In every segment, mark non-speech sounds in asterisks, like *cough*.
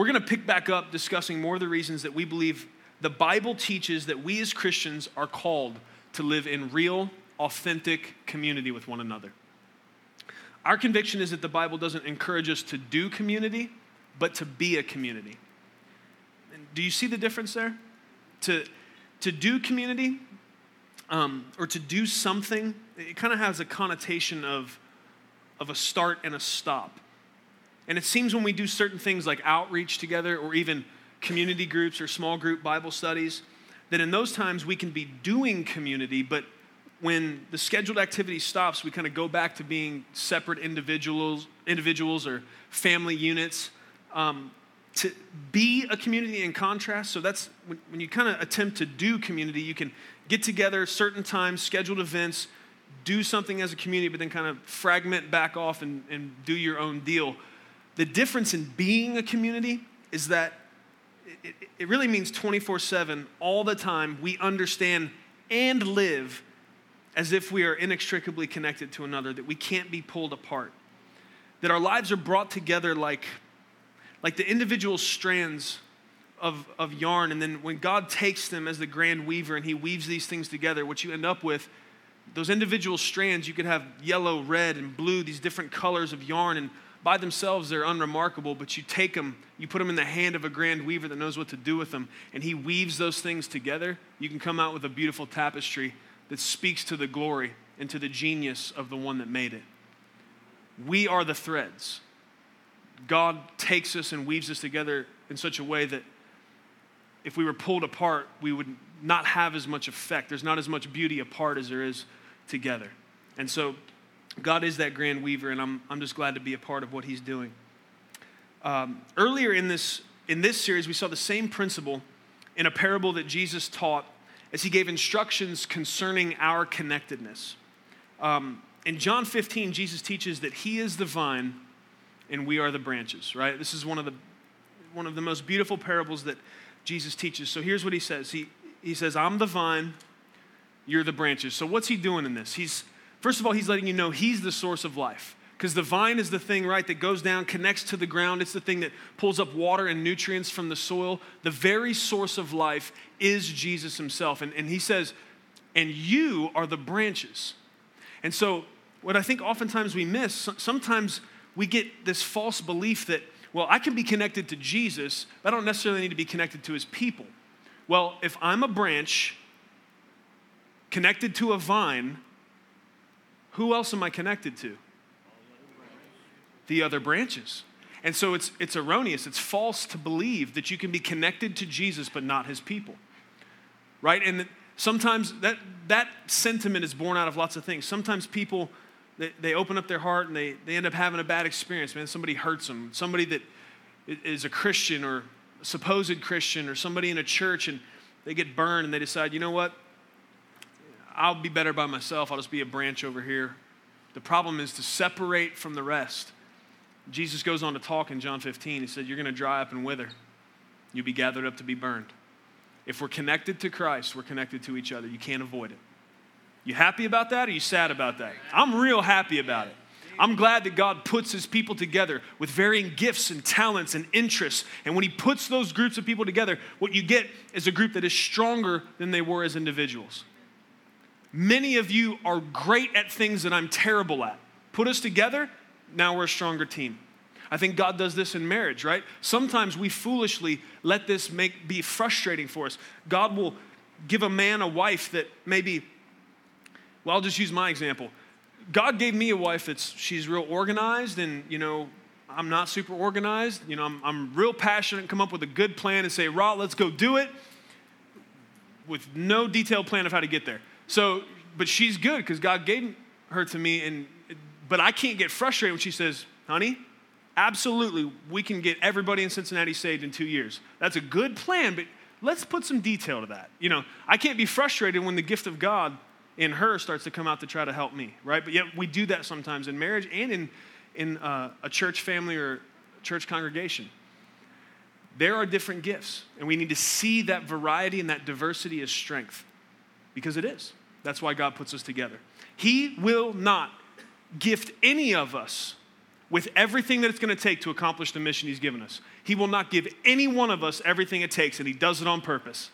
we're going to pick back up discussing more of the reasons that we believe the Bible teaches that we as Christians are called to live in real, authentic community with one another. Our conviction is that the Bible doesn't encourage us to do community, but to be a community. And Do you see the difference there? To, to do community um, or to do something, it kind of has a connotation of, of a start and a stop. And it seems when we do certain things like outreach together or even community groups or small group Bible studies, that in those times we can be doing community, but when the scheduled activity stops, we kind of go back to being separate individuals, individuals or family units. Um, to be a community in contrast, so that's when, when you kind of attempt to do community, you can get together certain times, scheduled events, do something as a community, but then kind of fragment back off and, and do your own deal. The difference in being a community is that it, it really means 24 7, all the time, we understand and live as if we are inextricably connected to another, that we can't be pulled apart. That our lives are brought together like, like the individual strands of, of yarn, and then when God takes them as the grand weaver and he weaves these things together, what you end up with, those individual strands, you could have yellow, red, and blue, these different colors of yarn, and by themselves they're unremarkable, but you take them, you put them in the hand of a grand weaver that knows what to do with them, and he weaves those things together, you can come out with a beautiful tapestry that speaks to the glory and to the genius of the one that made it. We are the threads. God takes us and weaves us together in such a way that if we were pulled apart, we would not have as much effect. There's not as much beauty apart as there is together. And so God is that grand weaver, and I'm, I'm just glad to be a part of what he's doing. Um, earlier in this, in this series, we saw the same principle in a parable that Jesus taught as he gave instructions concerning our connectedness. Um, in John 15, Jesus teaches that he is the vine and we are the branches, right? This is one of the, one of the most beautiful parables that Jesus teaches. So here's what he says He, he says, I'm the vine, you're the branches. So what's he doing in this? He's, first of all, he's letting you know he's the source of life because the vine is the thing, right, that goes down, connects to the ground. It's the thing that pulls up water and nutrients from the soil. The very source of life is Jesus himself. And, and he says, and you are the branches. And so, what I think oftentimes we miss, sometimes we get this false belief that, well, I can be connected to Jesus, but I don't necessarily need to be connected to his people. Well, if I'm a branch connected to a vine, who else am I connected to? the other branches. And so it's, it's erroneous, it's false to believe that you can be connected to Jesus but not his people. Right? And sometimes that, that sentiment is born out of lots of things. Sometimes people, they, they open up their heart and they, they end up having a bad experience. Man, somebody hurts them. Somebody that is a Christian or a supposed Christian or somebody in a church and they get burned and they decide, you know what? I'll be better by myself. I'll just be a branch over here. The problem is to separate from the rest Jesus goes on to talk in John 15. He said, You're going to dry up and wither. You'll be gathered up to be burned. If we're connected to Christ, we're connected to each other. You can't avoid it. You happy about that or you sad about that? I'm real happy about it. I'm glad that God puts his people together with varying gifts and talents and interests. And when he puts those groups of people together, what you get is a group that is stronger than they were as individuals. Many of you are great at things that I'm terrible at. Put us together, now we're a stronger team. I think God does this in marriage, right? Sometimes we foolishly let this make be frustrating for us. God will give a man a wife that maybe well, I'll just use my example. God gave me a wife that's she's real organized and, you know, I'm not super organized. You know, I'm, I'm real passionate, come up with a good plan and say, Raw, let's go do it with no detailed plan of how to get there. So, but she's good because God gave her to me and but I can't get frustrated when she says, honey, absolutely, we can get everybody in Cincinnati saved in two years. That's a good plan, but let's put some detail to that. You know, I can't be frustrated when the gift of God in her starts to come out to try to help me, right? But yet we do that sometimes in marriage and in, in uh, a church family or church congregation. There are different gifts, and we need to see that variety and that diversity as strength because it is. That's why God puts us together. He will not gift any of us with everything that it's going to take to accomplish the mission He's given us. He will not give any one of us everything it takes, and He does it on purpose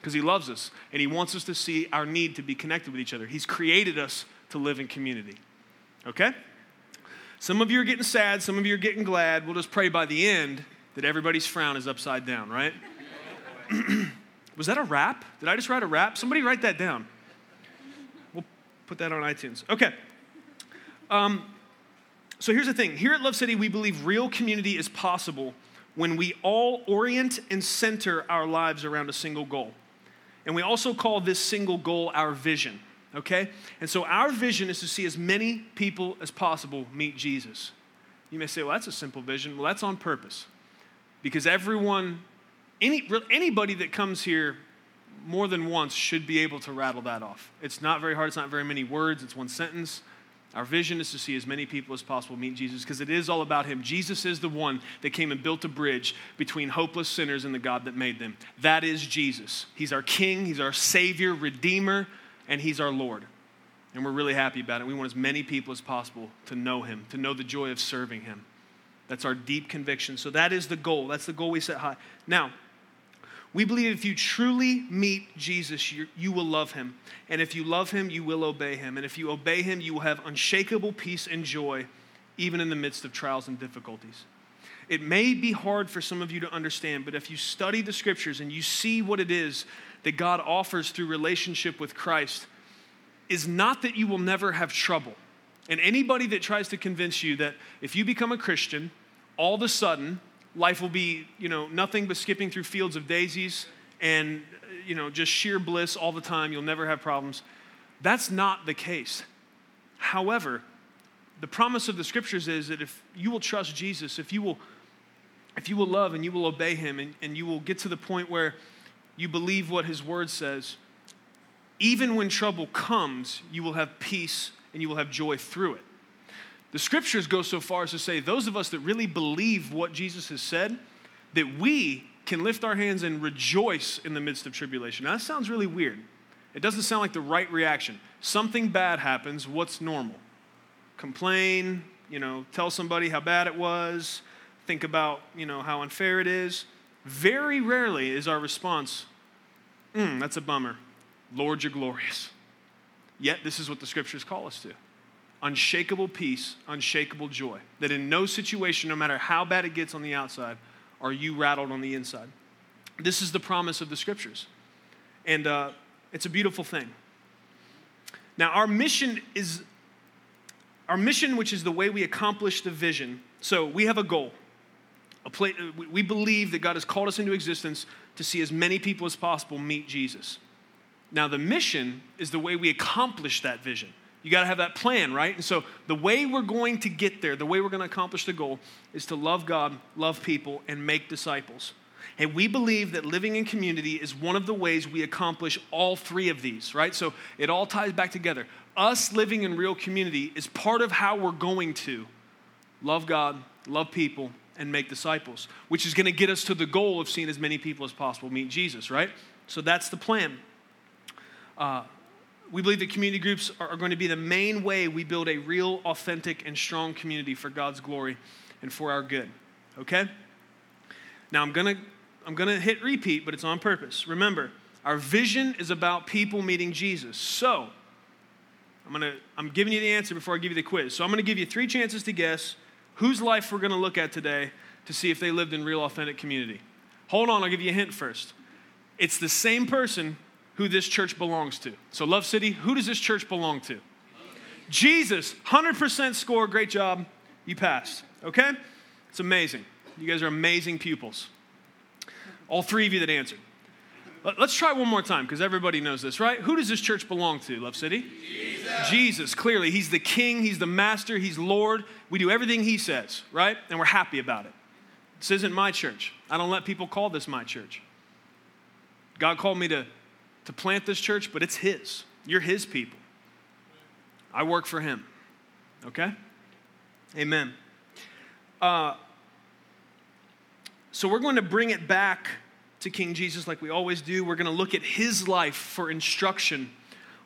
because He loves us and He wants us to see our need to be connected with each other. He's created us to live in community. Okay? Some of you are getting sad, some of you are getting glad. We'll just pray by the end that everybody's frown is upside down, right? *clears throat* Was that a rap? Did I just write a rap? Somebody write that down. Put that on iTunes. Okay. Um, so here's the thing here at Love City, we believe real community is possible when we all orient and center our lives around a single goal. And we also call this single goal our vision, okay? And so our vision is to see as many people as possible meet Jesus. You may say, well, that's a simple vision. Well, that's on purpose. Because everyone, any, anybody that comes here more than once should be able to rattle that off. It's not very hard, it's not very many words, it's one sentence. Our vision is to see as many people as possible meet Jesus because it is all about Him. Jesus is the one that came and built a bridge between hopeless sinners and the God that made them. That is Jesus. He's our King, He's our Savior, Redeemer, and He's our Lord. And we're really happy about it. We want as many people as possible to know Him, to know the joy of serving Him. That's our deep conviction. So that is the goal. That's the goal we set high. Now, we believe if you truly meet Jesus, you, you will love him. And if you love him, you will obey him. And if you obey him, you will have unshakable peace and joy, even in the midst of trials and difficulties. It may be hard for some of you to understand, but if you study the scriptures and you see what it is that God offers through relationship with Christ, is not that you will never have trouble. And anybody that tries to convince you that if you become a Christian, all of a sudden life will be, you know, nothing but skipping through fields of daisies and, you know, just sheer bliss all the time. You'll never have problems. That's not the case. However, the promise of the scriptures is that if you will trust Jesus, if you will, if you will love and you will obey him and, and you will get to the point where you believe what his word says, even when trouble comes, you will have peace and you will have joy through it. The scriptures go so far as to say those of us that really believe what Jesus has said, that we can lift our hands and rejoice in the midst of tribulation. Now, that sounds really weird. It doesn't sound like the right reaction. Something bad happens, what's normal? Complain, you know, tell somebody how bad it was, think about, you know, how unfair it is. Very rarely is our response, mm, that's a bummer. Lord, you're glorious. Yet, this is what the scriptures call us to unshakable peace, unshakable joy. That in no situation, no matter how bad it gets on the outside, are you rattled on the inside. This is the promise of the scriptures. And uh, it's a beautiful thing. Now, our mission is our mission, which is the way we accomplish the vision. So we have a goal. A pla- we believe that God has called us into existence to see as many people as possible meet Jesus. Now, the mission is the way we accomplish that vision. You got to have that plan, right? And so the way we're going to get there, the way we're going to accomplish the goal, is to love God, love people, and make disciples. And we believe that living in community is one of the ways we accomplish all three of these, right? So it all ties back together. Us living in real community is part of how we're going to love God, love people, and make disciples, which is going to get us to the goal of seeing as many people as possible meet Jesus, right? So that's the plan. Uh, we believe that community groups are going to be the main way we build a real, authentic, and strong community for God's glory and for our good. Okay? Now I'm gonna I'm gonna hit repeat, but it's on purpose. Remember, our vision is about people meeting Jesus. So I'm gonna I'm giving you the answer before I give you the quiz. So I'm gonna give you three chances to guess whose life we're gonna look at today to see if they lived in real authentic community. Hold on, I'll give you a hint first. It's the same person who this church belongs to. So, Love City, who does this church belong to? Jesus, 100% score, great job, you passed, okay? It's amazing. You guys are amazing pupils. All three of you that answered. Let's try one more time because everybody knows this, right? Who does this church belong to, Love City? Jesus. Jesus, clearly. He's the king, he's the master, he's Lord. We do everything he says, right? And we're happy about it. This isn't my church. I don't let people call this my church. God called me to to plant this church, but it's His. You're His people. I work for Him. Okay? Amen. Uh, so we're going to bring it back to King Jesus like we always do. We're going to look at His life for instruction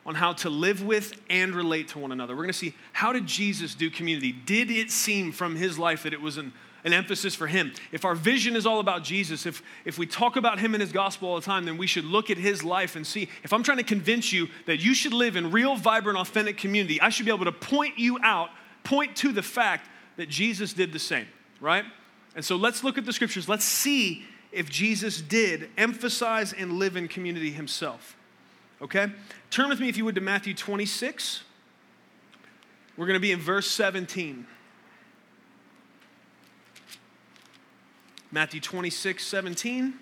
on how to live with and relate to one another. We're going to see how did Jesus do community? Did it seem from his life that it was an, an emphasis for him? If our vision is all about Jesus, if, if we talk about him and his gospel all the time, then we should look at his life and see. If I'm trying to convince you that you should live in real, vibrant, authentic community, I should be able to point you out, point to the fact that Jesus did the same, right? And so let's look at the scriptures. Let's see if Jesus did emphasize and live in community himself. Okay? Turn with me, if you would, to Matthew 26. We're going to be in verse 17. Matthew 26, 17.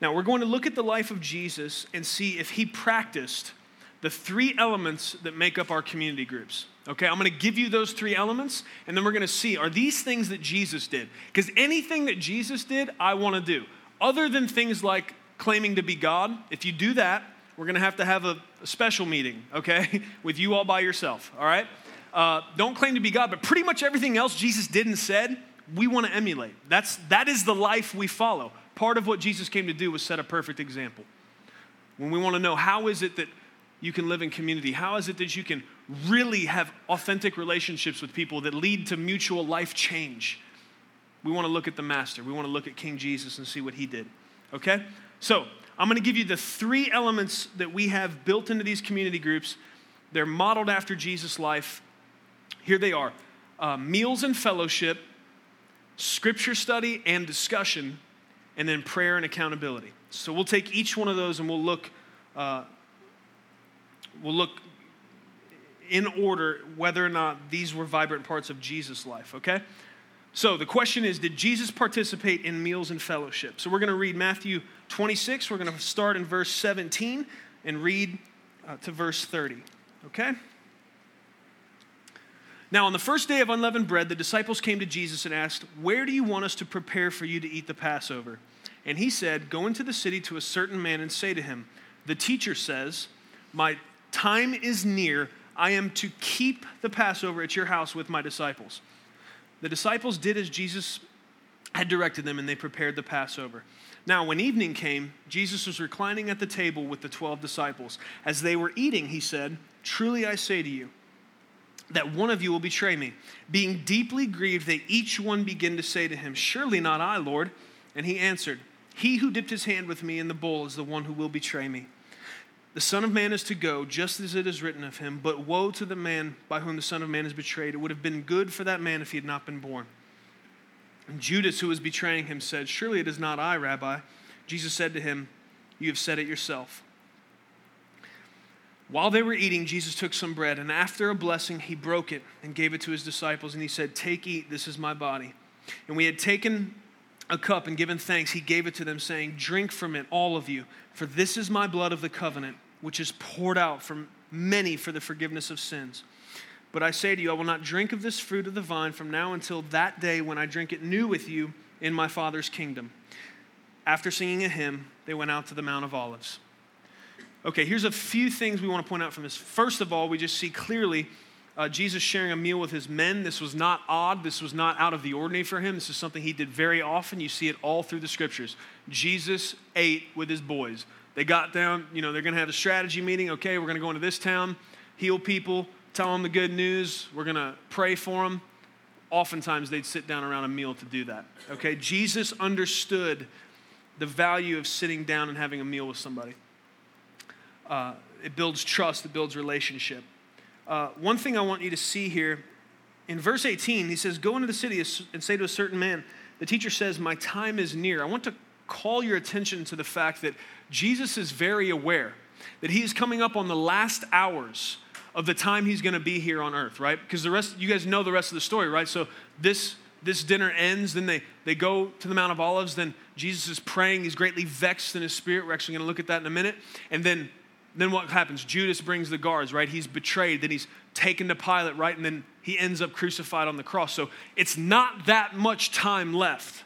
Now, we're going to look at the life of Jesus and see if he practiced the three elements that make up our community groups. Okay, I'm going to give you those three elements, and then we're going to see are these things that Jesus did? Because anything that Jesus did, I want to do. Other than things like claiming to be God, if you do that, we're going to have to have a, a special meeting, okay, *laughs* with you all by yourself, all right? Uh, don't claim to be God, but pretty much everything else Jesus did and said, we want to emulate. That's, that is the life we follow. Part of what Jesus came to do was set a perfect example. When we want to know how is it that you can live in community? How is it that you can really have authentic relationships with people that lead to mutual life change? We want to look at the Master. We want to look at King Jesus and see what he did. Okay? So, I'm going to give you the three elements that we have built into these community groups. They're modeled after Jesus' life. Here they are uh, meals and fellowship, scripture study and discussion, and then prayer and accountability. So, we'll take each one of those and we'll look. Uh, we'll look in order whether or not these were vibrant parts of Jesus' life, okay? So the question is Did Jesus participate in meals and fellowship? So we're going to read Matthew 26. We're going to start in verse 17 and read uh, to verse 30, okay? Now, on the first day of unleavened bread, the disciples came to Jesus and asked, Where do you want us to prepare for you to eat the Passover? And he said, Go into the city to a certain man and say to him, The teacher says, My time is near. I am to keep the Passover at your house with my disciples. The disciples did as Jesus had directed them, and they prepared the Passover. Now, when evening came, Jesus was reclining at the table with the 12 disciples. As they were eating, he said, Truly I say to you, that one of you will betray me. Being deeply grieved, they each one began to say to him, Surely not I, Lord. And he answered, He who dipped his hand with me in the bowl is the one who will betray me. The Son of Man is to go, just as it is written of him, but woe to the man by whom the Son of Man is betrayed. It would have been good for that man if he had not been born. And Judas, who was betraying him, said, Surely it is not I, Rabbi. Jesus said to him, You have said it yourself. While they were eating, Jesus took some bread, and after a blessing, he broke it and gave it to his disciples, and he said, Take, eat, this is my body. And we had taken a cup and given thanks, he gave it to them, saying, Drink from it, all of you, for this is my blood of the covenant which is poured out for many for the forgiveness of sins. But I say to you, I will not drink of this fruit of the vine from now until that day when I drink it new with you in my Father's kingdom. After singing a hymn, they went out to the Mount of Olives. Okay, here's a few things we want to point out from this. First of all, we just see clearly uh, Jesus sharing a meal with his men. This was not odd. This was not out of the ordinary for him. This is something he did very often. You see it all through the scriptures. Jesus ate with his boys. They got down, you know, they're going to have a strategy meeting. Okay, we're going to go into this town, heal people, tell them the good news. We're going to pray for them. Oftentimes they'd sit down around a meal to do that. Okay, Jesus understood the value of sitting down and having a meal with somebody. Uh, it builds trust, it builds relationship. Uh, one thing I want you to see here in verse 18, he says, Go into the city and say to a certain man, the teacher says, My time is near. I want to call your attention to the fact that Jesus is very aware that he is coming up on the last hours of the time he's going to be here on earth, right? Because the rest, you guys know the rest of the story, right? So this this dinner ends, then they, they go to the Mount of Olives, then Jesus is praying, he's greatly vexed in his spirit. We're actually going to look at that in a minute. And then then what happens? Judas brings the guards, right? He's betrayed, then he's taken to Pilate, right? And then he ends up crucified on the cross. So it's not that much time left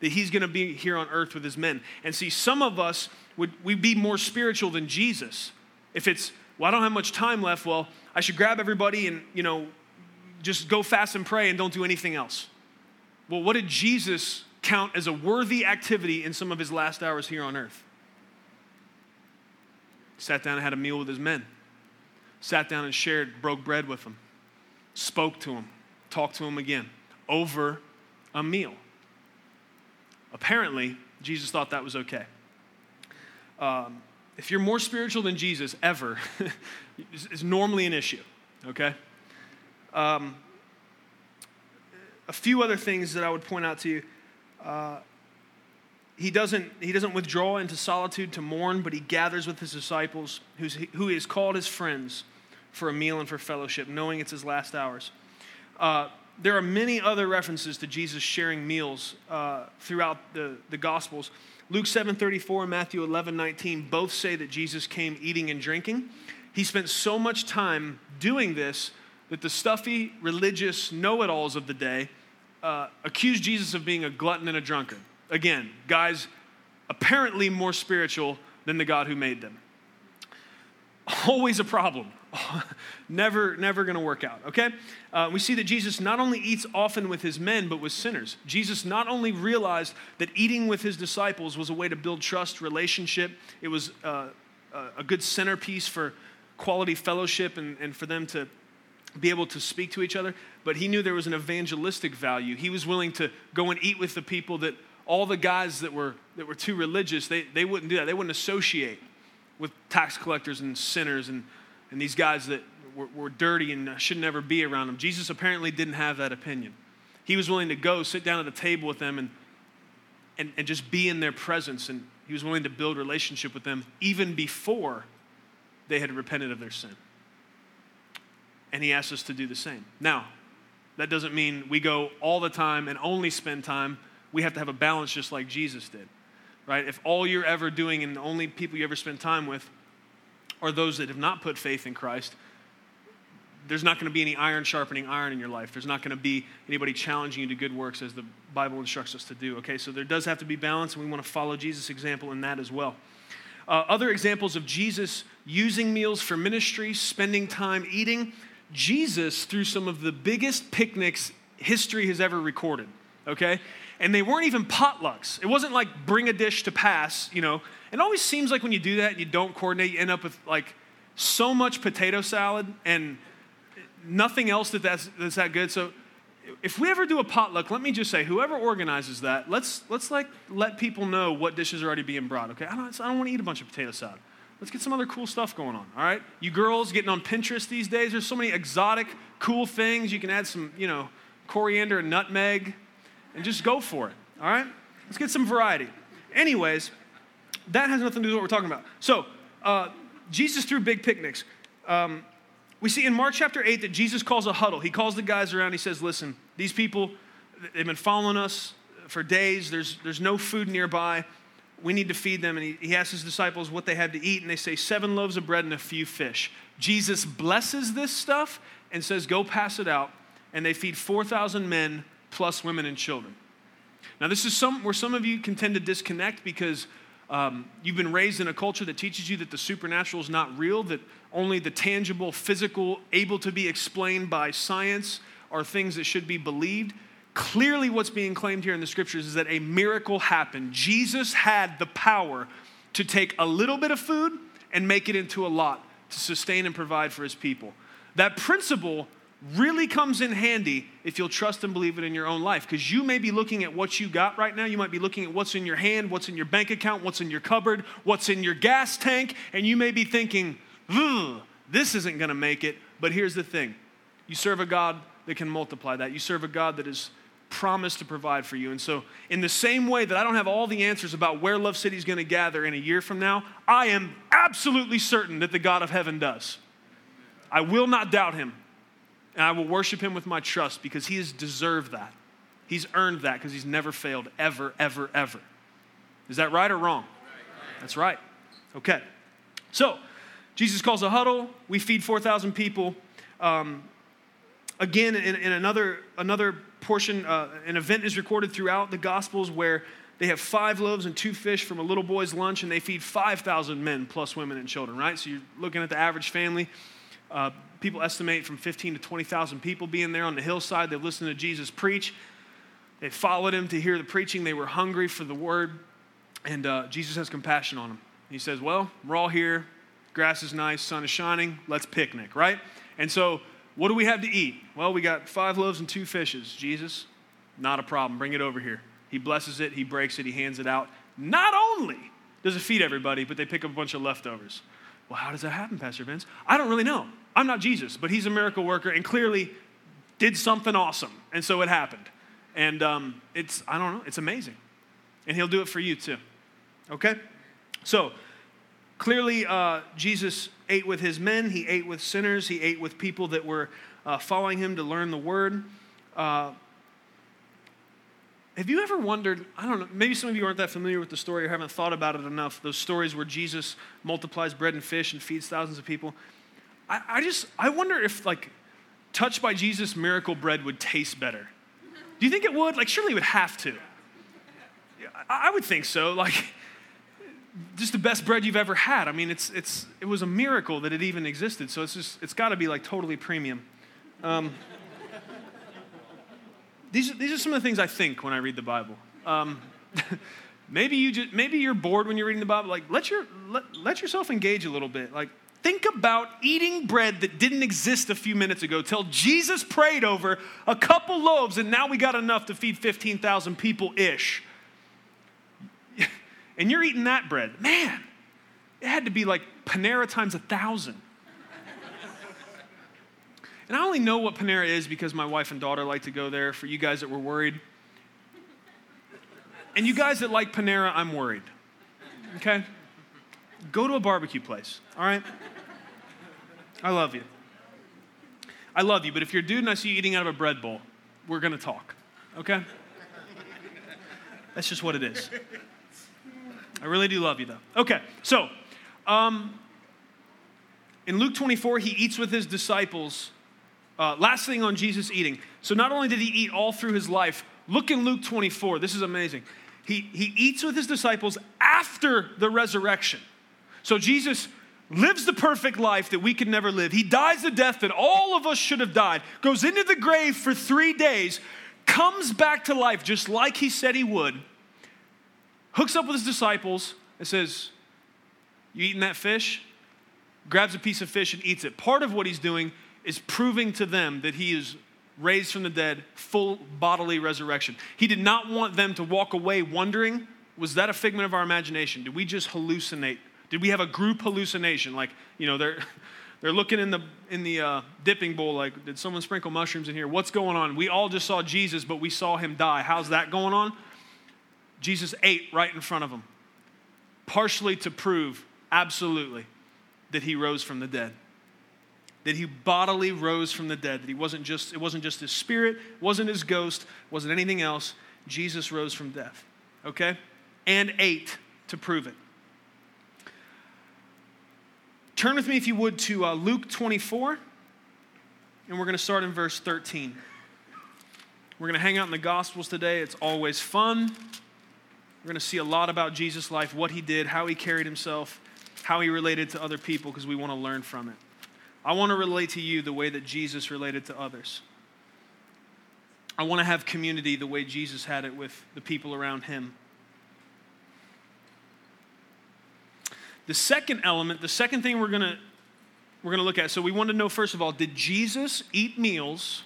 that he's going to be here on earth with his men. And see, some of us would we be more spiritual than Jesus. If it's, well, I don't have much time left, well, I should grab everybody and, you know, just go fast and pray and don't do anything else. Well, what did Jesus count as a worthy activity in some of his last hours here on earth. Sat down and had a meal with his men. Sat down and shared, broke bread with them, spoke to them, talked to them again over a meal. Apparently, Jesus thought that was okay. Um, if you're more spiritual than Jesus ever, *laughs* it's normally an issue, okay? Um, a few other things that I would point out to you. Uh, he doesn't, he doesn't withdraw into solitude to mourn, but he gathers with his disciples, who's, who he has called his friends, for a meal and for fellowship, knowing it's his last hours. Uh, there are many other references to Jesus sharing meals uh, throughout the, the Gospels. Luke 7:34 and Matthew 11:19 both say that Jesus came eating and drinking. He spent so much time doing this that the stuffy religious know-it-alls of the day uh, accused Jesus of being a glutton and a drunkard. Again, guys apparently more spiritual than the God who made them. Always a problem. *laughs* never, never going to work out, okay? Uh, we see that Jesus not only eats often with his men, but with sinners. Jesus not only realized that eating with his disciples was a way to build trust, relationship, it was uh, a good centerpiece for quality fellowship and, and for them to be able to speak to each other, but he knew there was an evangelistic value. He was willing to go and eat with the people that all the guys that were, that were too religious, they, they wouldn't do that. They wouldn't associate with tax collectors and sinners and and these guys that were, were dirty and should never be around them. Jesus apparently didn't have that opinion. He was willing to go sit down at the table with them and, and, and just be in their presence. And he was willing to build relationship with them even before they had repented of their sin. And he asked us to do the same. Now, that doesn't mean we go all the time and only spend time. We have to have a balance just like Jesus did, right? If all you're ever doing and the only people you ever spend time with are those that have not put faith in Christ, there's not going to be any iron sharpening iron in your life. There's not going to be anybody challenging you to good works as the Bible instructs us to do. Okay, so there does have to be balance, and we want to follow Jesus' example in that as well. Uh, other examples of Jesus using meals for ministry, spending time eating. Jesus threw some of the biggest picnics history has ever recorded. Okay? And they weren't even potlucks. It wasn't like bring a dish to pass, you know. It always seems like when you do that and you don't coordinate, you end up with like so much potato salad and nothing else that that's, that's that good. So if we ever do a potluck, let me just say, whoever organizes that, let's let's like let people know what dishes are already being brought. Okay, I don't, I don't want to eat a bunch of potato salad. Let's get some other cool stuff going on. All right, you girls getting on Pinterest these days. There's so many exotic, cool things. You can add some, you know, coriander and nutmeg, and just go for it. All right, let's get some variety. Anyways that has nothing to do with what we're talking about. So, uh, Jesus threw big picnics. Um, we see in Mark chapter 8 that Jesus calls a huddle. He calls the guys around. He says, Listen, these people, they've been following us for days. There's, there's no food nearby. We need to feed them. And he, he asks his disciples what they had to eat. And they say, Seven loaves of bread and a few fish. Jesus blesses this stuff and says, Go pass it out. And they feed 4,000 men plus women and children. Now, this is some, where some of you can tend to disconnect because um, you've been raised in a culture that teaches you that the supernatural is not real, that only the tangible, physical, able to be explained by science are things that should be believed. Clearly, what's being claimed here in the scriptures is that a miracle happened. Jesus had the power to take a little bit of food and make it into a lot to sustain and provide for his people. That principle really comes in handy if you'll trust and believe it in your own life. Because you may be looking at what you got right now. You might be looking at what's in your hand, what's in your bank account, what's in your cupboard, what's in your gas tank, and you may be thinking, this isn't going to make it. But here's the thing you serve a God that can multiply that. You serve a God that is promised to provide for you. And so, in the same way that I don't have all the answers about where Love City is going to gather in a year from now, I am absolutely certain that the God of heaven does. I will not doubt him. And I will worship him with my trust because he has deserved that. He's earned that because he's never failed, ever, ever, ever. Is that right or wrong? That's right. Okay. So, Jesus calls a huddle. We feed 4,000 people. Um, again, in, in, another, another portion, uh, an event is recorded throughout the Gospels where they have five loaves and two fish from a little boy's lunch, and they feed 5,000 men plus women and children, right? So you're looking at the average family. Uh, people estimate from 15 to 20,000 people being there on the hillside. They've listened to Jesus preach. they followed him to hear the preaching. They were hungry for the word. And uh, Jesus has compassion on them. He says, Well, we're all here. Grass is nice, sun is shining. Let's picnic, right? And so, what do we have to eat? Well, we got five loaves and two fishes. Jesus, not a problem. Bring it over here. He blesses it, he breaks it, he hands it out. Not only does it feed everybody, but they pick up a bunch of leftovers. Well, how does that happen, Pastor Vince? I don't really know. I'm not Jesus, but he's a miracle worker and clearly did something awesome. And so it happened. And um, it's, I don't know, it's amazing. And he'll do it for you too. Okay? So, clearly, uh, Jesus ate with his men, he ate with sinners, he ate with people that were uh, following him to learn the word. Uh, have you ever wondered? I don't know, maybe some of you aren't that familiar with the story or haven't thought about it enough. Those stories where Jesus multiplies bread and fish and feeds thousands of people. I, I just, I wonder if, like, touched by Jesus, miracle bread would taste better. Do you think it would? Like, surely it would have to. I, I would think so. Like, just the best bread you've ever had. I mean, it's, it's, it was a miracle that it even existed. So it's just, it's got to be like totally premium. Um, these, these are some of the things I think when I read the Bible. Um, *laughs* maybe, you just, maybe you're bored when you're reading the Bible. Like, let, your, let, let yourself engage a little bit. Like, think about eating bread that didn't exist a few minutes ago till Jesus prayed over a couple loaves and now we got enough to feed 15,000 people ish. *laughs* And you're eating that bread. Man, it had to be like Panera times a thousand. *laughs* And I only know what Panera is because my wife and daughter like to go there. For you guys that were worried. And you guys that like Panera, I'm worried. Okay? Go to a barbecue place, all right? I love you. I love you, but if you're a dude and I see you eating out of a bread bowl, we're gonna talk, okay? That's just what it is. I really do love you, though. Okay, so um, in Luke 24, he eats with his disciples uh, last thing on Jesus eating. So not only did he eat all through his life, look in Luke 24. This is amazing. He, he eats with his disciples after the resurrection. So Jesus lives the perfect life that we could never live. He dies the death that all of us should have died, goes into the grave for three days, comes back to life just like he said he would, hooks up with his disciples, and says, You eating that fish? Grabs a piece of fish and eats it. Part of what he's doing is proving to them that he is raised from the dead, full bodily resurrection. He did not want them to walk away wondering, was that a figment of our imagination? Did we just hallucinate? Did we have a group hallucination? Like, you know, they're, *laughs* they're looking in the, in the uh, dipping bowl, like, did someone sprinkle mushrooms in here? What's going on? We all just saw Jesus, but we saw him die. How's that going on? Jesus ate right in front of them, partially to prove, absolutely, that he rose from the dead that he bodily rose from the dead, that he wasn't just, it wasn't just his spirit, wasn't his ghost, wasn't anything else. Jesus rose from death, okay? And ate to prove it. Turn with me, if you would, to uh, Luke 24, and we're going to start in verse 13. We're going to hang out in the Gospels today. It's always fun. We're going to see a lot about Jesus' life, what he did, how he carried himself, how he related to other people, because we want to learn from it. I want to relate to you the way that Jesus related to others. I want to have community the way Jesus had it with the people around him. The second element, the second thing we're going to we're going to look at. So we want to know first of all, did Jesus eat meals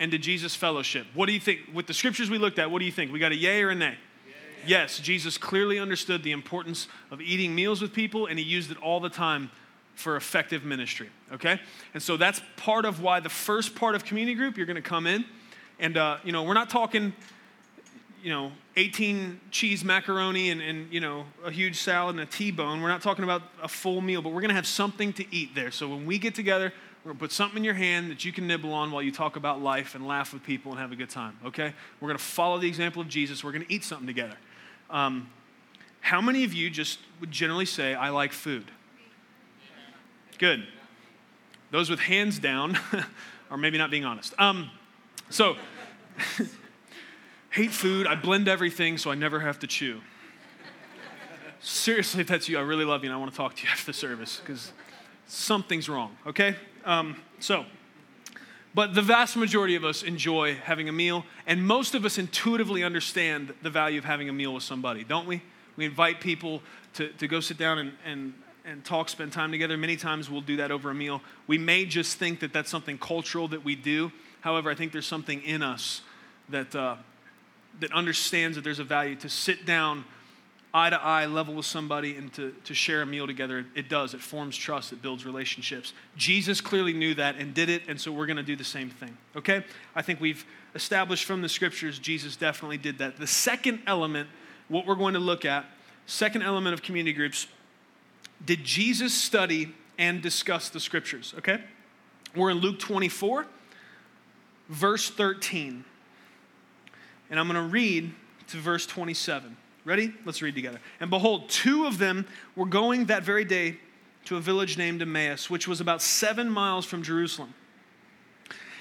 and did Jesus fellowship? What do you think? With the scriptures we looked at, what do you think? We got a yay or a nay? Yes, Jesus clearly understood the importance of eating meals with people and he used it all the time for effective ministry, okay? And so that's part of why the first part of community group, you're gonna come in, and, uh, you know, we're not talking, you know, 18 cheese macaroni and, and, you know, a huge salad and a T-bone. We're not talking about a full meal, but we're gonna have something to eat there. So when we get together, we're gonna put something in your hand that you can nibble on while you talk about life and laugh with people and have a good time, okay? We're gonna follow the example of Jesus. We're gonna eat something together. Um, how many of you just would generally say, I like food? Good. Those with hands down *laughs* are maybe not being honest. Um, so, *laughs* hate food. I blend everything so I never have to chew. Seriously, if that's you, I really love you and I want to talk to you *laughs* after the service because something's wrong, okay? Um, so, But the vast majority of us enjoy having a meal, and most of us intuitively understand the value of having a meal with somebody, don't we? We invite people to, to go sit down and, and, and talk, spend time together. Many times we'll do that over a meal. We may just think that that's something cultural that we do. However, I think there's something in us that, uh, that understands that there's a value to sit down eye to eye level with somebody and to, to share a meal together, it does. It forms trust, it builds relationships. Jesus clearly knew that and did it, and so we're going to do the same thing. Okay? I think we've established from the scriptures Jesus definitely did that. The second element, what we're going to look at, second element of community groups, did Jesus study and discuss the scriptures? Okay? We're in Luke 24, verse 13. And I'm going to read to verse 27. Ready? Let's read together. And behold, two of them were going that very day to a village named Emmaus, which was about seven miles from Jerusalem.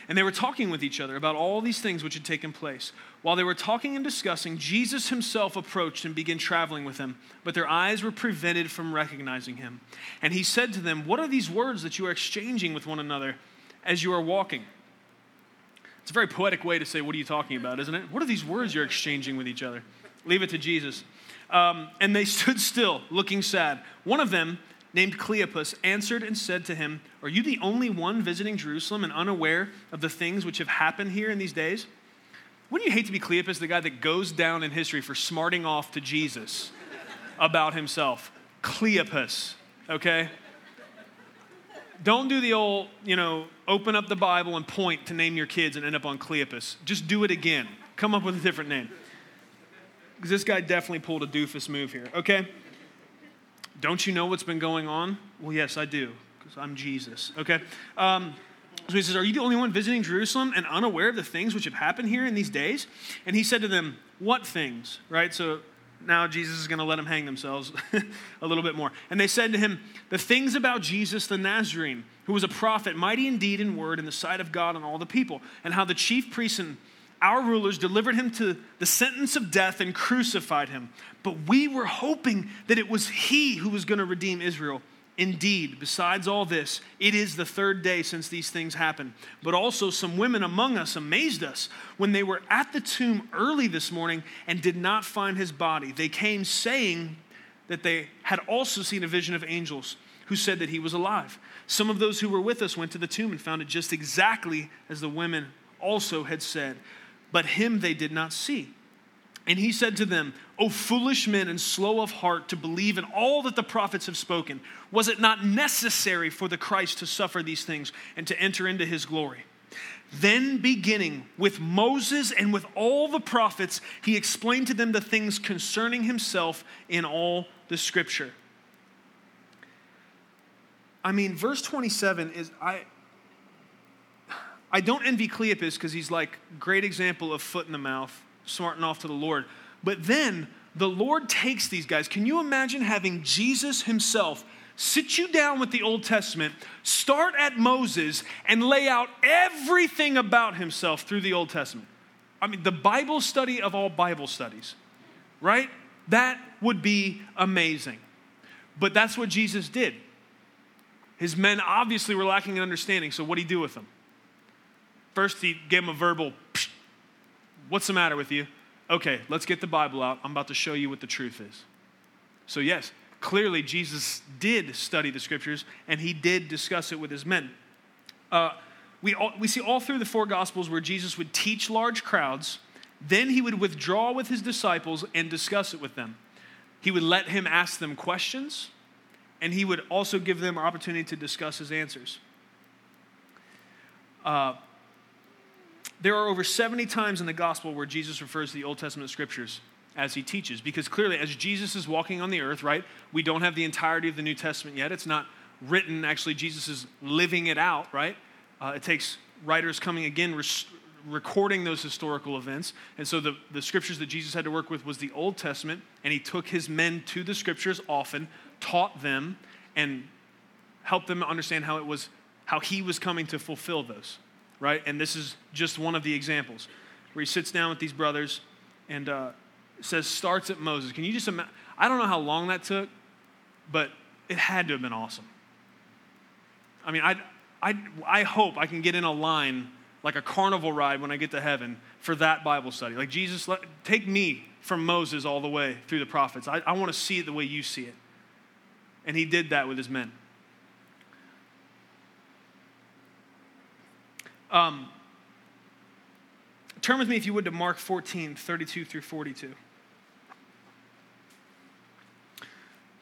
And they were talking with each other about all these things which had taken place. While they were talking and discussing, Jesus himself approached and began traveling with them, but their eyes were prevented from recognizing him. And he said to them, What are these words that you are exchanging with one another as you are walking? It's a very poetic way to say, What are you talking about, isn't it? What are these words you're exchanging with each other? Leave it to Jesus. Um, and they *laughs* stood still, looking sad. One of them, named Cleopas, answered and said to him, Are you the only one visiting Jerusalem and unaware of the things which have happened here in these days? Wouldn't you hate to be Cleopas, the guy that goes down in history for smarting off to Jesus about himself? Cleopas, okay? Don't do the old, you know, open up the Bible and point to name your kids and end up on Cleopas. Just do it again. Come up with a different name because this guy definitely pulled a doofus move here, okay? Don't you know what's been going on? Well, yes, I do, because I'm Jesus, okay? Um, so he says, Are you the only one visiting Jerusalem and unaware of the things which have happened here in these days? And he said to them, What things? Right? So now Jesus is going to let them hang themselves *laughs* a little bit more. And they said to him, The things about Jesus the Nazarene, who was a prophet, mighty indeed in deed and word in the sight of God and all the people, and how the chief priests and our rulers delivered him to the sentence of death and crucified him. But we were hoping that it was he who was going to redeem Israel. Indeed, besides all this, it is the third day since these things happened. But also, some women among us amazed us when they were at the tomb early this morning and did not find his body. They came saying that they had also seen a vision of angels who said that he was alive. Some of those who were with us went to the tomb and found it just exactly as the women also had said but him they did not see. And he said to them, O foolish men and slow of heart to believe in all that the prophets have spoken, was it not necessary for the Christ to suffer these things and to enter into his glory? Then, beginning with Moses and with all the prophets, he explained to them the things concerning himself in all the scripture. I mean, verse 27 is, I, I don't envy Cleopas because he's like great example of foot in the mouth, smarting off to the Lord. But then the Lord takes these guys. Can you imagine having Jesus himself sit you down with the Old Testament, start at Moses, and lay out everything about himself through the Old Testament? I mean, the Bible study of all Bible studies, right? That would be amazing. But that's what Jesus did. His men obviously were lacking in understanding, so what did he do with them? First, he gave them a verbal, What's the matter with you? Okay, let's get the Bible out. I'm about to show you what the truth is. So, yes, clearly Jesus did study the scriptures and he did discuss it with his men. Uh, we, all, we see all through the four gospels where Jesus would teach large crowds, then he would withdraw with his disciples and discuss it with them. He would let him ask them questions, and he would also give them opportunity to discuss his answers. Uh, there are over 70 times in the gospel where Jesus refers to the Old Testament scriptures as he teaches. Because clearly, as Jesus is walking on the earth, right, we don't have the entirety of the New Testament yet. It's not written, actually, Jesus is living it out, right? Uh, it takes writers coming again, res- recording those historical events. And so the, the scriptures that Jesus had to work with was the Old Testament, and he took his men to the scriptures often, taught them, and helped them understand how it was, how he was coming to fulfill those right? And this is just one of the examples where he sits down with these brothers and uh, says, starts at Moses. Can you just imagine? I don't know how long that took, but it had to have been awesome. I mean, I, I, I hope I can get in a line like a carnival ride when I get to heaven for that Bible study. Like, Jesus, let, take me from Moses all the way through the prophets. I, I want to see it the way you see it. And he did that with his men. Um, turn with me, if you would, to Mark 14, 32 through 42.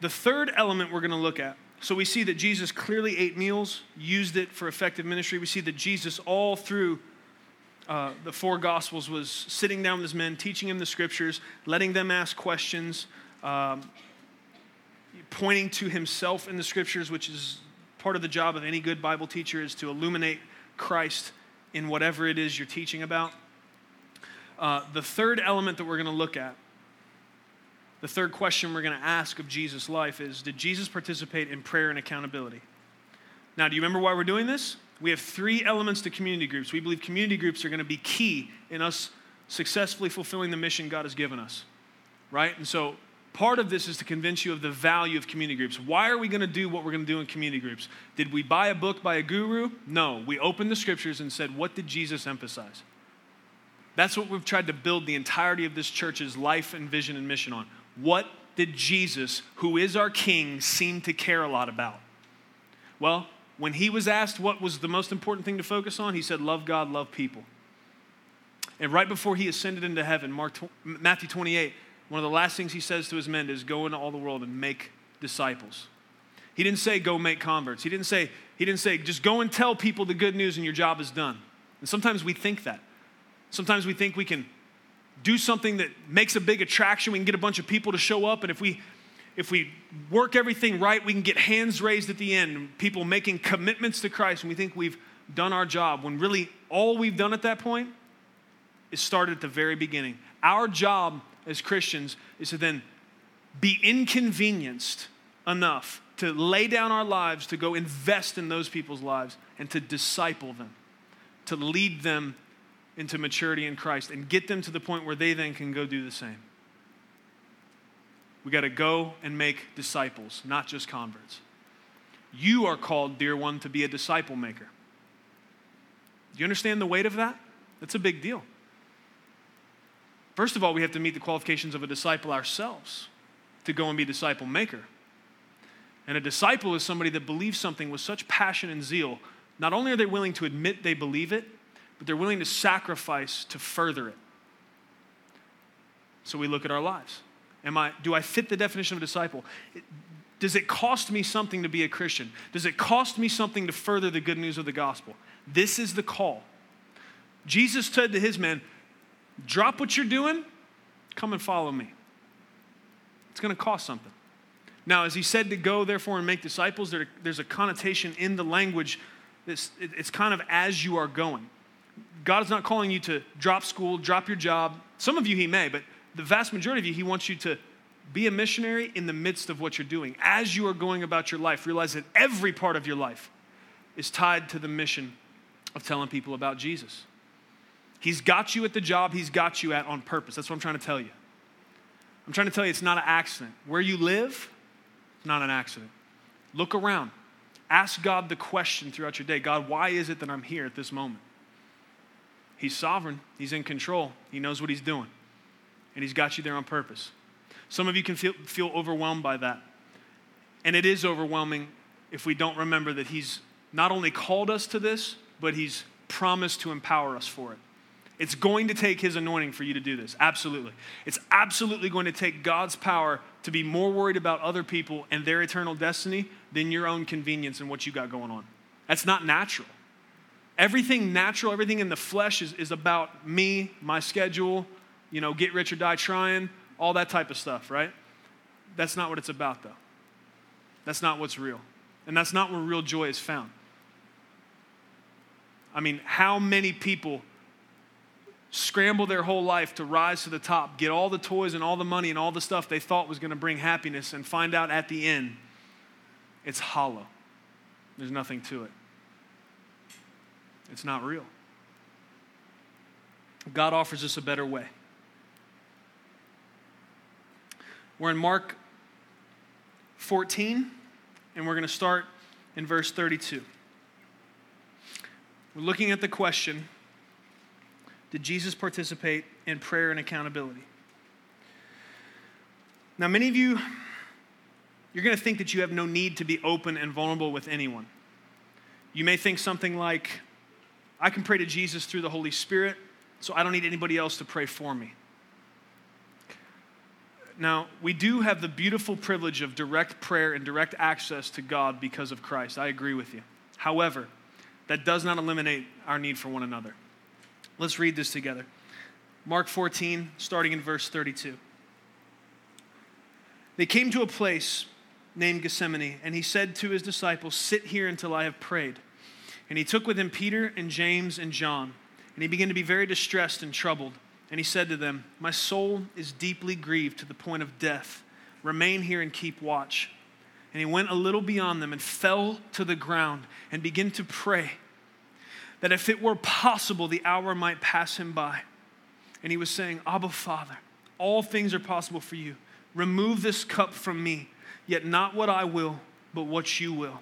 The third element we're going to look at so we see that Jesus clearly ate meals, used it for effective ministry. We see that Jesus, all through uh, the four Gospels, was sitting down with his men, teaching them the scriptures, letting them ask questions, um, pointing to himself in the scriptures, which is part of the job of any good Bible teacher, is to illuminate Christ in whatever it is you're teaching about. Uh, the third element that we're going to look at the third question we're going to ask of Jesus' life is Did Jesus participate in prayer and accountability? Now, do you remember why we're doing this? We have three elements to community groups. We believe community groups are going to be key in us successfully fulfilling the mission God has given us, right? And so, part of this is to convince you of the value of community groups. Why are we going to do what we're going to do in community groups? Did we buy a book by a guru? No. We opened the scriptures and said, What did Jesus emphasize? That's what we've tried to build the entirety of this church's life and vision and mission on. What did Jesus, who is our king, seem to care a lot about? Well, when he was asked what was the most important thing to focus on, he said, Love God, love people. And right before he ascended into heaven, Mark, Matthew 28, one of the last things he says to his men is, Go into all the world and make disciples. He didn't say, Go make converts. He didn't say, he didn't say, Just go and tell people the good news and your job is done. And sometimes we think that. Sometimes we think we can do something that makes a big attraction. We can get a bunch of people to show up, and if we if we work everything right, we can get hands raised at the end, people making commitments to Christ, and we think we've done our job. When really all we've done at that point is started at the very beginning. Our job as Christians is to then be inconvenienced enough to lay down our lives, to go invest in those people's lives, and to disciple them, to lead them into maturity in Christ and get them to the point where they then can go do the same. We got to go and make disciples, not just converts. You are called, dear one, to be a disciple maker. Do you understand the weight of that? That's a big deal. First of all, we have to meet the qualifications of a disciple ourselves to go and be disciple maker. And a disciple is somebody that believes something with such passion and zeal. Not only are they willing to admit they believe it, but they're willing to sacrifice to further it. So we look at our lives. Am I, do I fit the definition of a disciple? Does it cost me something to be a Christian? Does it cost me something to further the good news of the gospel? This is the call. Jesus said to his men, Drop what you're doing, come and follow me. It's going to cost something. Now, as he said to go, therefore, and make disciples, there, there's a connotation in the language. It's, it's kind of as you are going. God is not calling you to drop school, drop your job. Some of you, He may, but the vast majority of you, He wants you to be a missionary in the midst of what you're doing. As you are going about your life, realize that every part of your life is tied to the mission of telling people about Jesus. He's got you at the job He's got you at on purpose. That's what I'm trying to tell you. I'm trying to tell you it's not an accident. Where you live, not an accident. Look around. Ask God the question throughout your day God, why is it that I'm here at this moment? He's sovereign, He's in control, He knows what He's doing, and He's got you there on purpose. Some of you can feel, feel overwhelmed by that. And it is overwhelming if we don't remember that He's not only called us to this, but He's promised to empower us for it. It's going to take His anointing for you to do this. Absolutely. It's absolutely going to take God's power to be more worried about other people and their eternal destiny than your own convenience and what you got going on. That's not natural. Everything natural, everything in the flesh is, is about me, my schedule, you know, get rich or die trying, all that type of stuff, right? That's not what it's about, though. That's not what's real. And that's not where real joy is found. I mean, how many people scramble their whole life to rise to the top, get all the toys and all the money and all the stuff they thought was going to bring happiness, and find out at the end it's hollow? There's nothing to it. It's not real. God offers us a better way. We're in Mark 14, and we're going to start in verse 32. We're looking at the question did Jesus participate in prayer and accountability. Now, many of you, you're going to think that you have no need to be open and vulnerable with anyone. You may think something like, I can pray to Jesus through the Holy Spirit, so I don't need anybody else to pray for me. Now, we do have the beautiful privilege of direct prayer and direct access to God because of Christ. I agree with you. However, that does not eliminate our need for one another. Let's read this together. Mark 14, starting in verse 32. They came to a place named Gethsemane, and he said to his disciples, Sit here until I have prayed. And he took with him Peter and James and John, and he began to be very distressed and troubled. And he said to them, My soul is deeply grieved to the point of death. Remain here and keep watch. And he went a little beyond them and fell to the ground and began to pray that if it were possible, the hour might pass him by. And he was saying, Abba, Father, all things are possible for you. Remove this cup from me, yet not what I will, but what you will.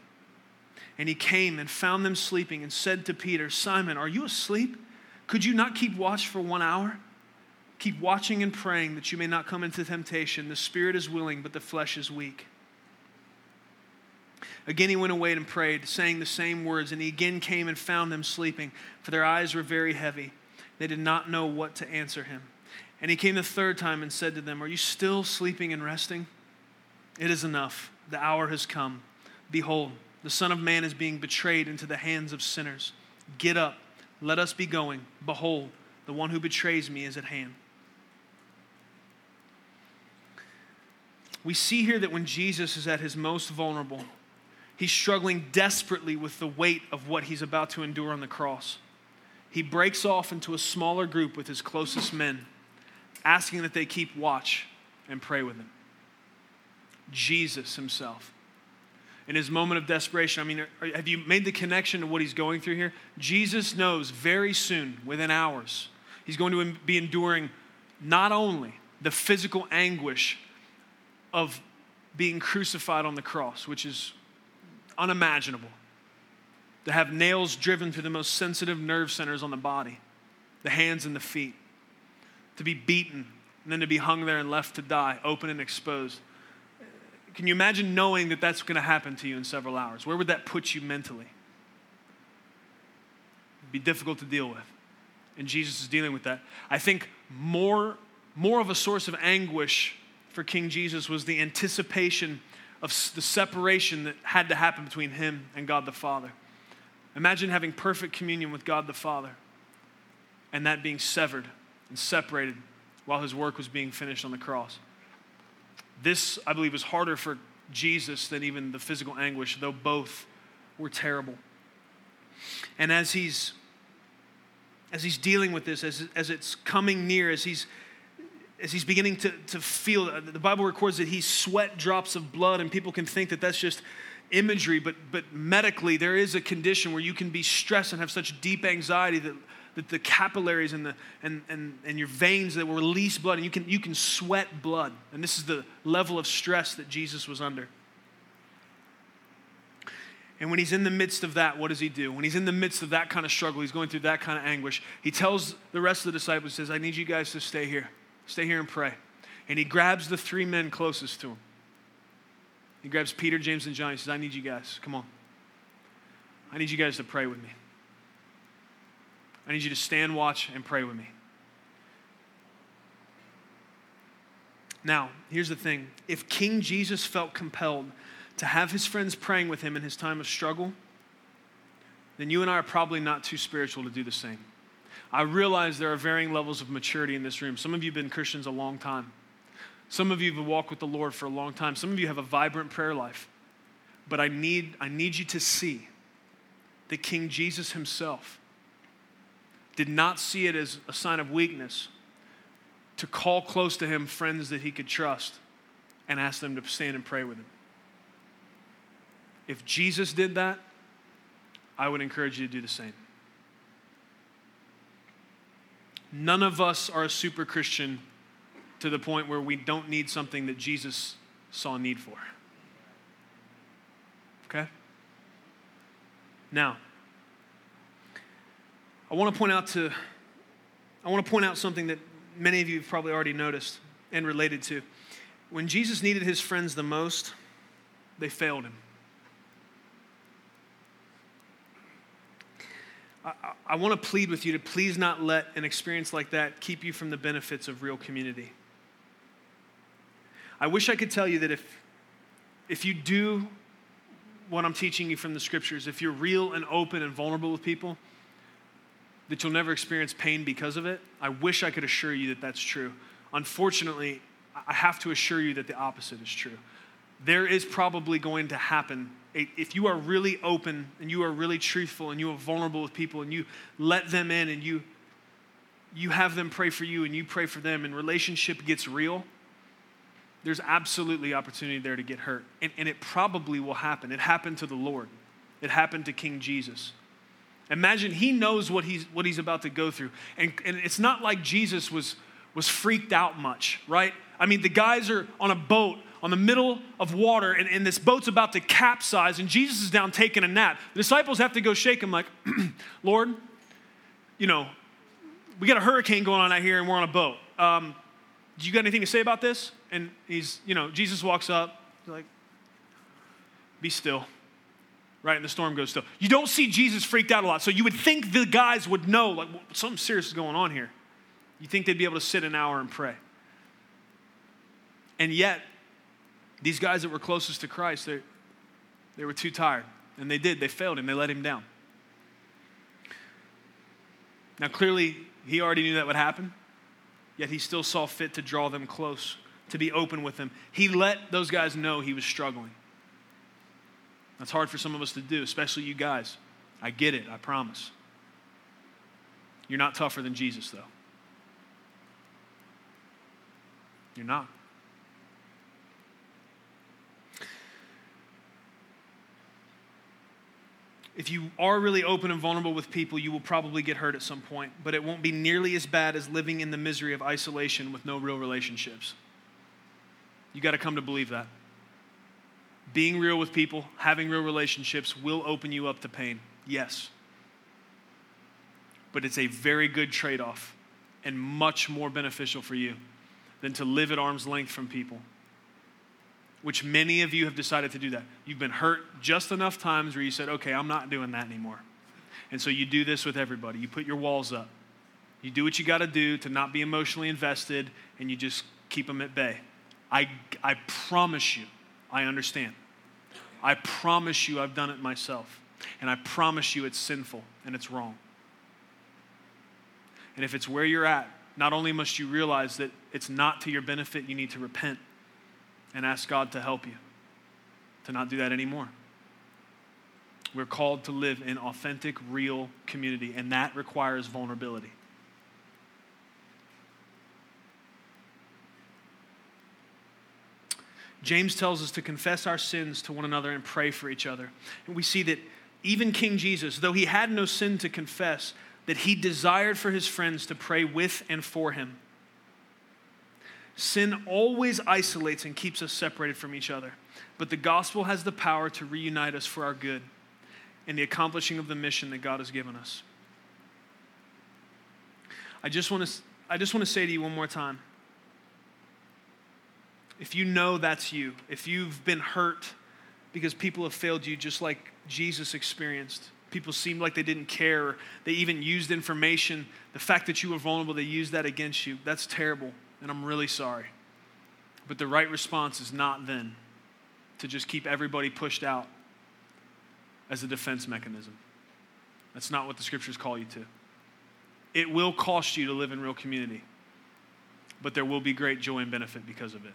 And he came and found them sleeping and said to Peter, Simon, are you asleep? Could you not keep watch for one hour? Keep watching and praying that you may not come into temptation. The spirit is willing, but the flesh is weak. Again, he went away and prayed, saying the same words, and he again came and found them sleeping, for their eyes were very heavy. They did not know what to answer him. And he came the third time and said to them, Are you still sleeping and resting? It is enough. The hour has come. Behold, the Son of Man is being betrayed into the hands of sinners. Get up, let us be going. Behold, the one who betrays me is at hand. We see here that when Jesus is at his most vulnerable, he's struggling desperately with the weight of what he's about to endure on the cross. He breaks off into a smaller group with his closest men, asking that they keep watch and pray with him. Jesus himself. In his moment of desperation, I mean, have you made the connection to what he's going through here? Jesus knows very soon, within hours, he's going to be enduring not only the physical anguish of being crucified on the cross, which is unimaginable. To have nails driven through the most sensitive nerve centers on the body, the hands and the feet. To be beaten and then to be hung there and left to die, open and exposed. Can you imagine knowing that that's going to happen to you in several hours? Where would that put you mentally? It'd be difficult to deal with. And Jesus is dealing with that. I think more, more of a source of anguish for King Jesus was the anticipation of the separation that had to happen between him and God the Father. Imagine having perfect communion with God the Father and that being severed and separated while his work was being finished on the cross. This, I believe, was harder for Jesus than even the physical anguish, though both were terrible. And as he's as he's dealing with this, as, as it's coming near, as he's as he's beginning to, to feel, uh, the Bible records that he sweat drops of blood, and people can think that that's just imagery, but, but medically, there is a condition where you can be stressed and have such deep anxiety that, that the capillaries and, the, and, and, and your veins that will release blood, and you can, you can sweat blood. And this is the level of stress that Jesus was under. And when he's in the midst of that, what does he do? When he's in the midst of that kind of struggle, he's going through that kind of anguish, he tells the rest of the disciples, says, I need you guys to stay here. Stay here and pray. And he grabs the three men closest to him. He grabs Peter, James, and John. He says, I need you guys. Come on. I need you guys to pray with me. I need you to stand, watch, and pray with me. Now, here's the thing if King Jesus felt compelled to have his friends praying with him in his time of struggle, then you and I are probably not too spiritual to do the same. I realize there are varying levels of maturity in this room. Some of you have been Christians a long time. Some of you have walked with the Lord for a long time. Some of you have a vibrant prayer life. But I need, I need you to see that King Jesus himself did not see it as a sign of weakness to call close to him friends that he could trust and ask them to stand and pray with him. If Jesus did that, I would encourage you to do the same. None of us are a super Christian to the point where we don't need something that Jesus saw need for. Okay? Now, I want to point out to I want to point out something that many of you have probably already noticed and related to. When Jesus needed his friends the most, they failed him. I, I, want to plead with you to please not let an experience like that keep you from the benefits of real community. I wish I could tell you that if, if you do what I'm teaching you from the scriptures, if you're real and open and vulnerable with people, that you'll never experience pain because of it. I wish I could assure you that that's true. Unfortunately, I have to assure you that the opposite is true. There is probably going to happen. If you are really open and you are really truthful and you are vulnerable with people and you let them in and you you have them pray for you and you pray for them and relationship gets real there's absolutely opportunity there to get hurt. And, and it probably will happen. It happened to the lord. It happened to king jesus. Imagine he knows what he's what he's about to go through. And, and it's not like jesus was was freaked out much right i mean the guys are on a boat on the middle of water, and, and this boat's about to capsize, and Jesus is down taking a nap. The disciples have to go shake him, like, *clears throat* Lord, you know, we got a hurricane going on out here, and we're on a boat. Um, do you got anything to say about this? And he's, you know, Jesus walks up, like, be still. Right, and the storm goes still. You don't see Jesus freaked out a lot, so you would think the guys would know, like, something serious is going on here. You think they'd be able to sit an hour and pray. And yet, these guys that were closest to Christ, they, they were too tired. And they did. They failed him. They let him down. Now, clearly, he already knew that would happen, yet he still saw fit to draw them close, to be open with them. He let those guys know he was struggling. That's hard for some of us to do, especially you guys. I get it, I promise. You're not tougher than Jesus, though. You're not. If you are really open and vulnerable with people, you will probably get hurt at some point, but it won't be nearly as bad as living in the misery of isolation with no real relationships. You got to come to believe that. Being real with people, having real relationships will open you up to pain. Yes. But it's a very good trade off and much more beneficial for you than to live at arm's length from people which many of you have decided to do that. You've been hurt just enough times where you said, okay, I'm not doing that anymore. And so you do this with everybody. You put your walls up. You do what you got to do to not be emotionally invested, and you just keep them at bay. I, I promise you, I understand. I promise you, I've done it myself. And I promise you, it's sinful and it's wrong. And if it's where you're at, not only must you realize that it's not to your benefit, you need to repent and ask God to help you to not do that anymore. We're called to live in authentic, real community, and that requires vulnerability. James tells us to confess our sins to one another and pray for each other. And we see that even King Jesus, though he had no sin to confess, that he desired for his friends to pray with and for him. Sin always isolates and keeps us separated from each other. But the gospel has the power to reunite us for our good in the accomplishing of the mission that God has given us. I just want to, I just want to say to you one more time if you know that's you, if you've been hurt because people have failed you just like Jesus experienced, people seemed like they didn't care, they even used information, the fact that you were vulnerable, they used that against you, that's terrible and I'm really sorry. But the right response is not then to just keep everybody pushed out as a defense mechanism. That's not what the scriptures call you to. It will cost you to live in real community, but there will be great joy and benefit because of it.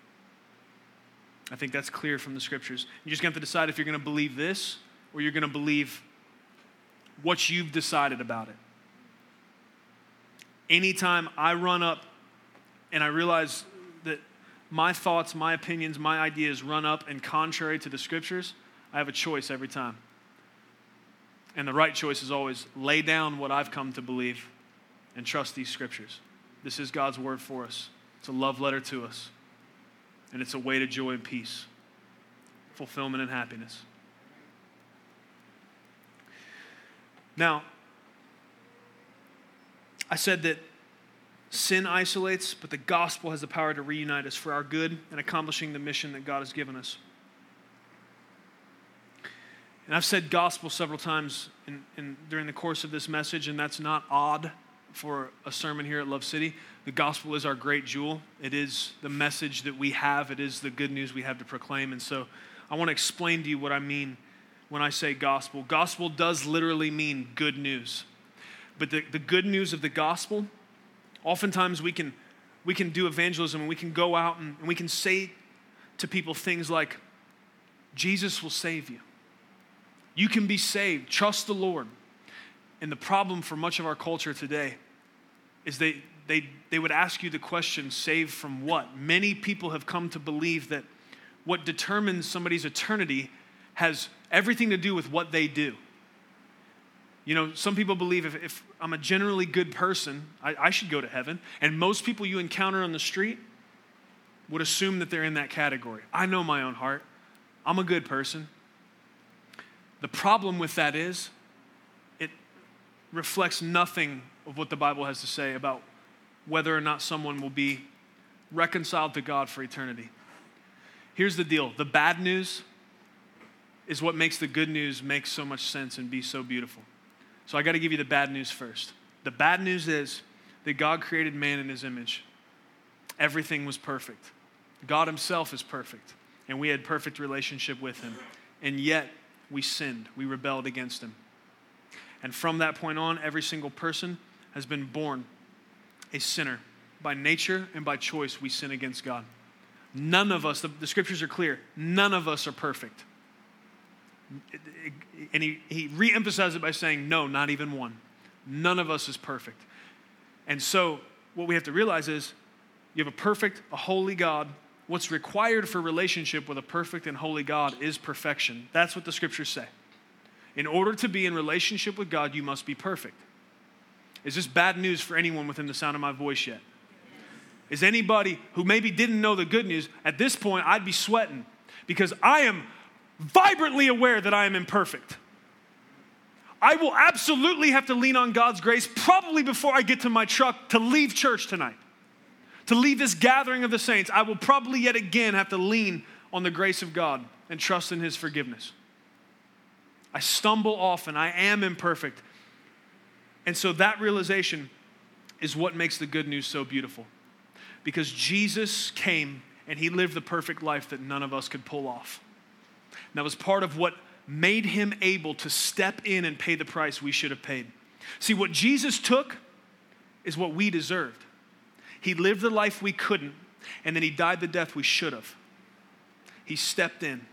I think that's clear from the scriptures. You're just going to have to decide if you're going to believe this or you're going to believe what you've decided about it. Anytime I run up and I realize that my thoughts, my opinions, my ideas run up and contrary to the scriptures, I have a choice every time. And the right choice is always lay down what I've come to believe and trust these scriptures. This is God's word for us. It's a love letter to us. And it's a way to joy and peace, fulfillment and happiness. Now, I said that Sin isolates, but the gospel has the power to reunite us for our good and accomplishing the mission that God has given us. And I've said gospel several times in, in, during the course of this message, and that's not odd for a sermon here at Love City. The gospel is our great jewel. It is the message that we have, it is the good news we have to proclaim. And so I want to explain to you what I mean when I say gospel. Gospel does literally mean good news. But the, the good news of the gospel, oftentimes we can, we can do evangelism and we can go out and, and we can say to people things like, Jesus will save you. You can be saved. Trust the Lord. And the problem for much of our culture today is they, they, they would ask you the question, saved from what? Many people have come to believe that what determines somebody's eternity has everything to do with what they do. You know, some people believe if, if I'm a generally good person, I, I should go to heaven. And most people you encounter on the street would assume that they're in that category. I know my own heart. I'm a good person. The problem with that is it reflects nothing of what the Bible has to say about whether or not someone will be reconciled to God for eternity. Here's the deal the bad news is what makes the good news make so much sense and be so beautiful. So I got to give you the bad news first. The bad news is that God created man in his image. Everything was perfect. God himself is perfect, and we had perfect relationship with him. And yet, we sinned, we rebelled against him. And from that point on, every single person has been born a sinner. By nature and by choice, we sin against God. None of us, the, the scriptures are clear, none of us are perfect. And he, he reemphasizes it by saying, no, not even one. None of us is perfect. And so, what we have to realize is you have a perfect, a holy God what's required for relationship with a perfect and holy God is perfection. That's what the scriptures say. In order to be in relationship with God, you must be perfect. Is this bad news for anyone within the sound of my voice yet? Is anybody who maybe didn't know the good news, at this point, I'd be sweating because I am vibrantly aware that I am imperfect. I will absolutely have to lean on God's grace probably before I get to my truck to leave church tonight to leave this gathering of the saints, I will probably yet again have to lean on the grace of God and trust in His forgiveness. I stumble often, I am imperfect. And so that realization is what makes the good news so beautiful. Because Jesus came and He lived the perfect life that none of us could pull off. That was part of what made Him able to step in and pay the price we should have paid. See, what Jesus took is what we deserved. He lived the life we couldn't, and then he died the death we should have. He stepped in.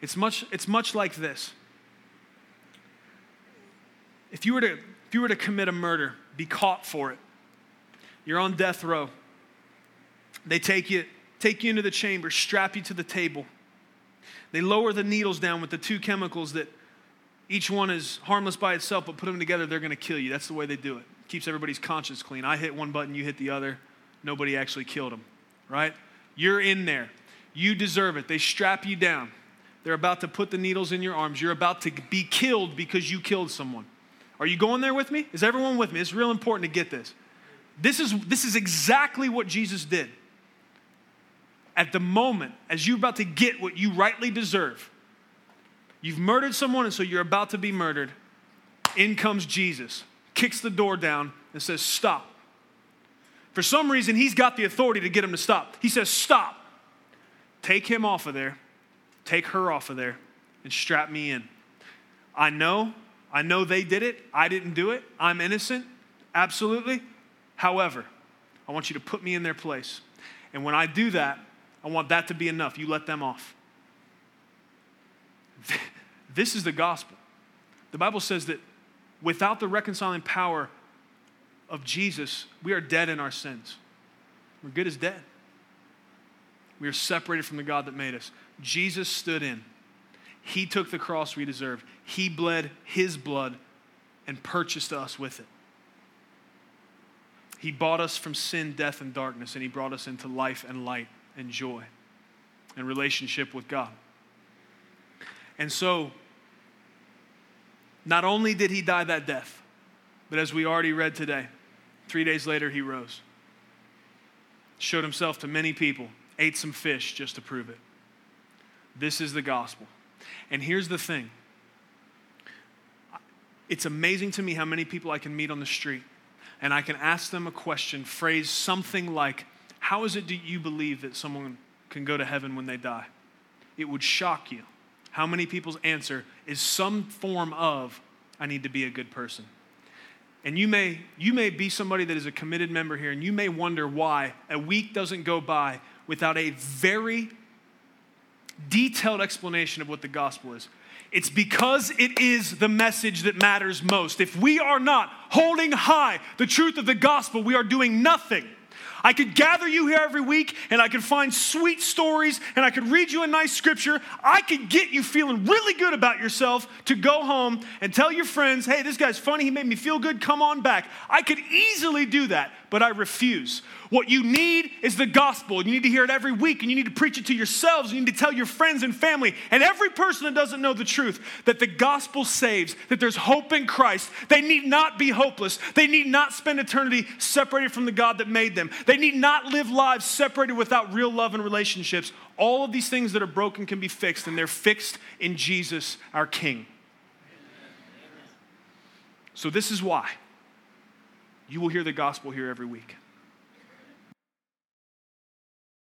It's much, it's much like this. If you, were to, if you were to commit a murder, be caught for it, you're on death row. They take you, take you into the chamber, strap you to the table. They lower the needles down with the two chemicals that each one is harmless by itself, but put them together, they're going to kill you. That's the way they do it keeps everybody's conscience clean. I hit one button, you hit the other. Nobody actually killed him, right? You're in there. You deserve it. They strap you down. They're about to put the needles in your arms. You're about to be killed because you killed someone. Are you going there with me? Is everyone with me? It's real important to get this. This is, this is exactly what Jesus did. At the moment, as you're about to get what you rightly deserve, you've murdered someone, and so you're about to be murdered. In comes Jesus kicks the door down, and says, Stop. For some reason, he's got the authority to get him to stop. He says, Stop. Take him off of there, take her off of there, and strap me in. I know, I know they did it. I didn't do it. I'm innocent, absolutely. However, I want you to put me in their place. And when I do that, I want that to be enough. You let them off. *laughs* This is the gospel. The Bible says that without the reconciling power of Jesus, we are dead in our sins. We're good as dead. We are separated from the God that made us. Jesus stood in. He took the cross we deserved. He bled his blood and purchased us with it. He bought us from sin, death, and darkness, and he brought us into life and light and joy and relationship with God. And so, not only did he die that death, but as we already read today, Three days later, he rose, showed himself to many people, ate some fish just to prove it. This is the gospel. And here's the thing it's amazing to me how many people I can meet on the street and I can ask them a question, phrase something like, How is it do you believe that someone can go to heaven when they die? It would shock you how many people's answer is some form of, I need to be a good person. And you may, you may be somebody that is a committed member here, and you may wonder why a week doesn't go by without a very detailed explanation of what the gospel is. It's because it is the message that matters most. If we are not holding high the truth of the gospel, we are doing nothing. I could gather you here every week and I could find sweet stories and I could read you a nice scripture. I could get you feeling really good about yourself to go home and tell your friends, hey, this guy's funny. He made me feel good. Come on back. I could easily do that, but I refuse. What you need is the gospel. You need to hear it every week and you need to preach it to yourselves. You need to tell your friends and family and every person that doesn't know the truth that the gospel saves, that there's hope in Christ. They need not be hopeless. They need not spend eternity separated from the God that made them. They need not live lives separated without real love and relationships. All of these things that are broken can be fixed, and they're fixed in Jesus, our King. So, this is why you will hear the gospel here every week.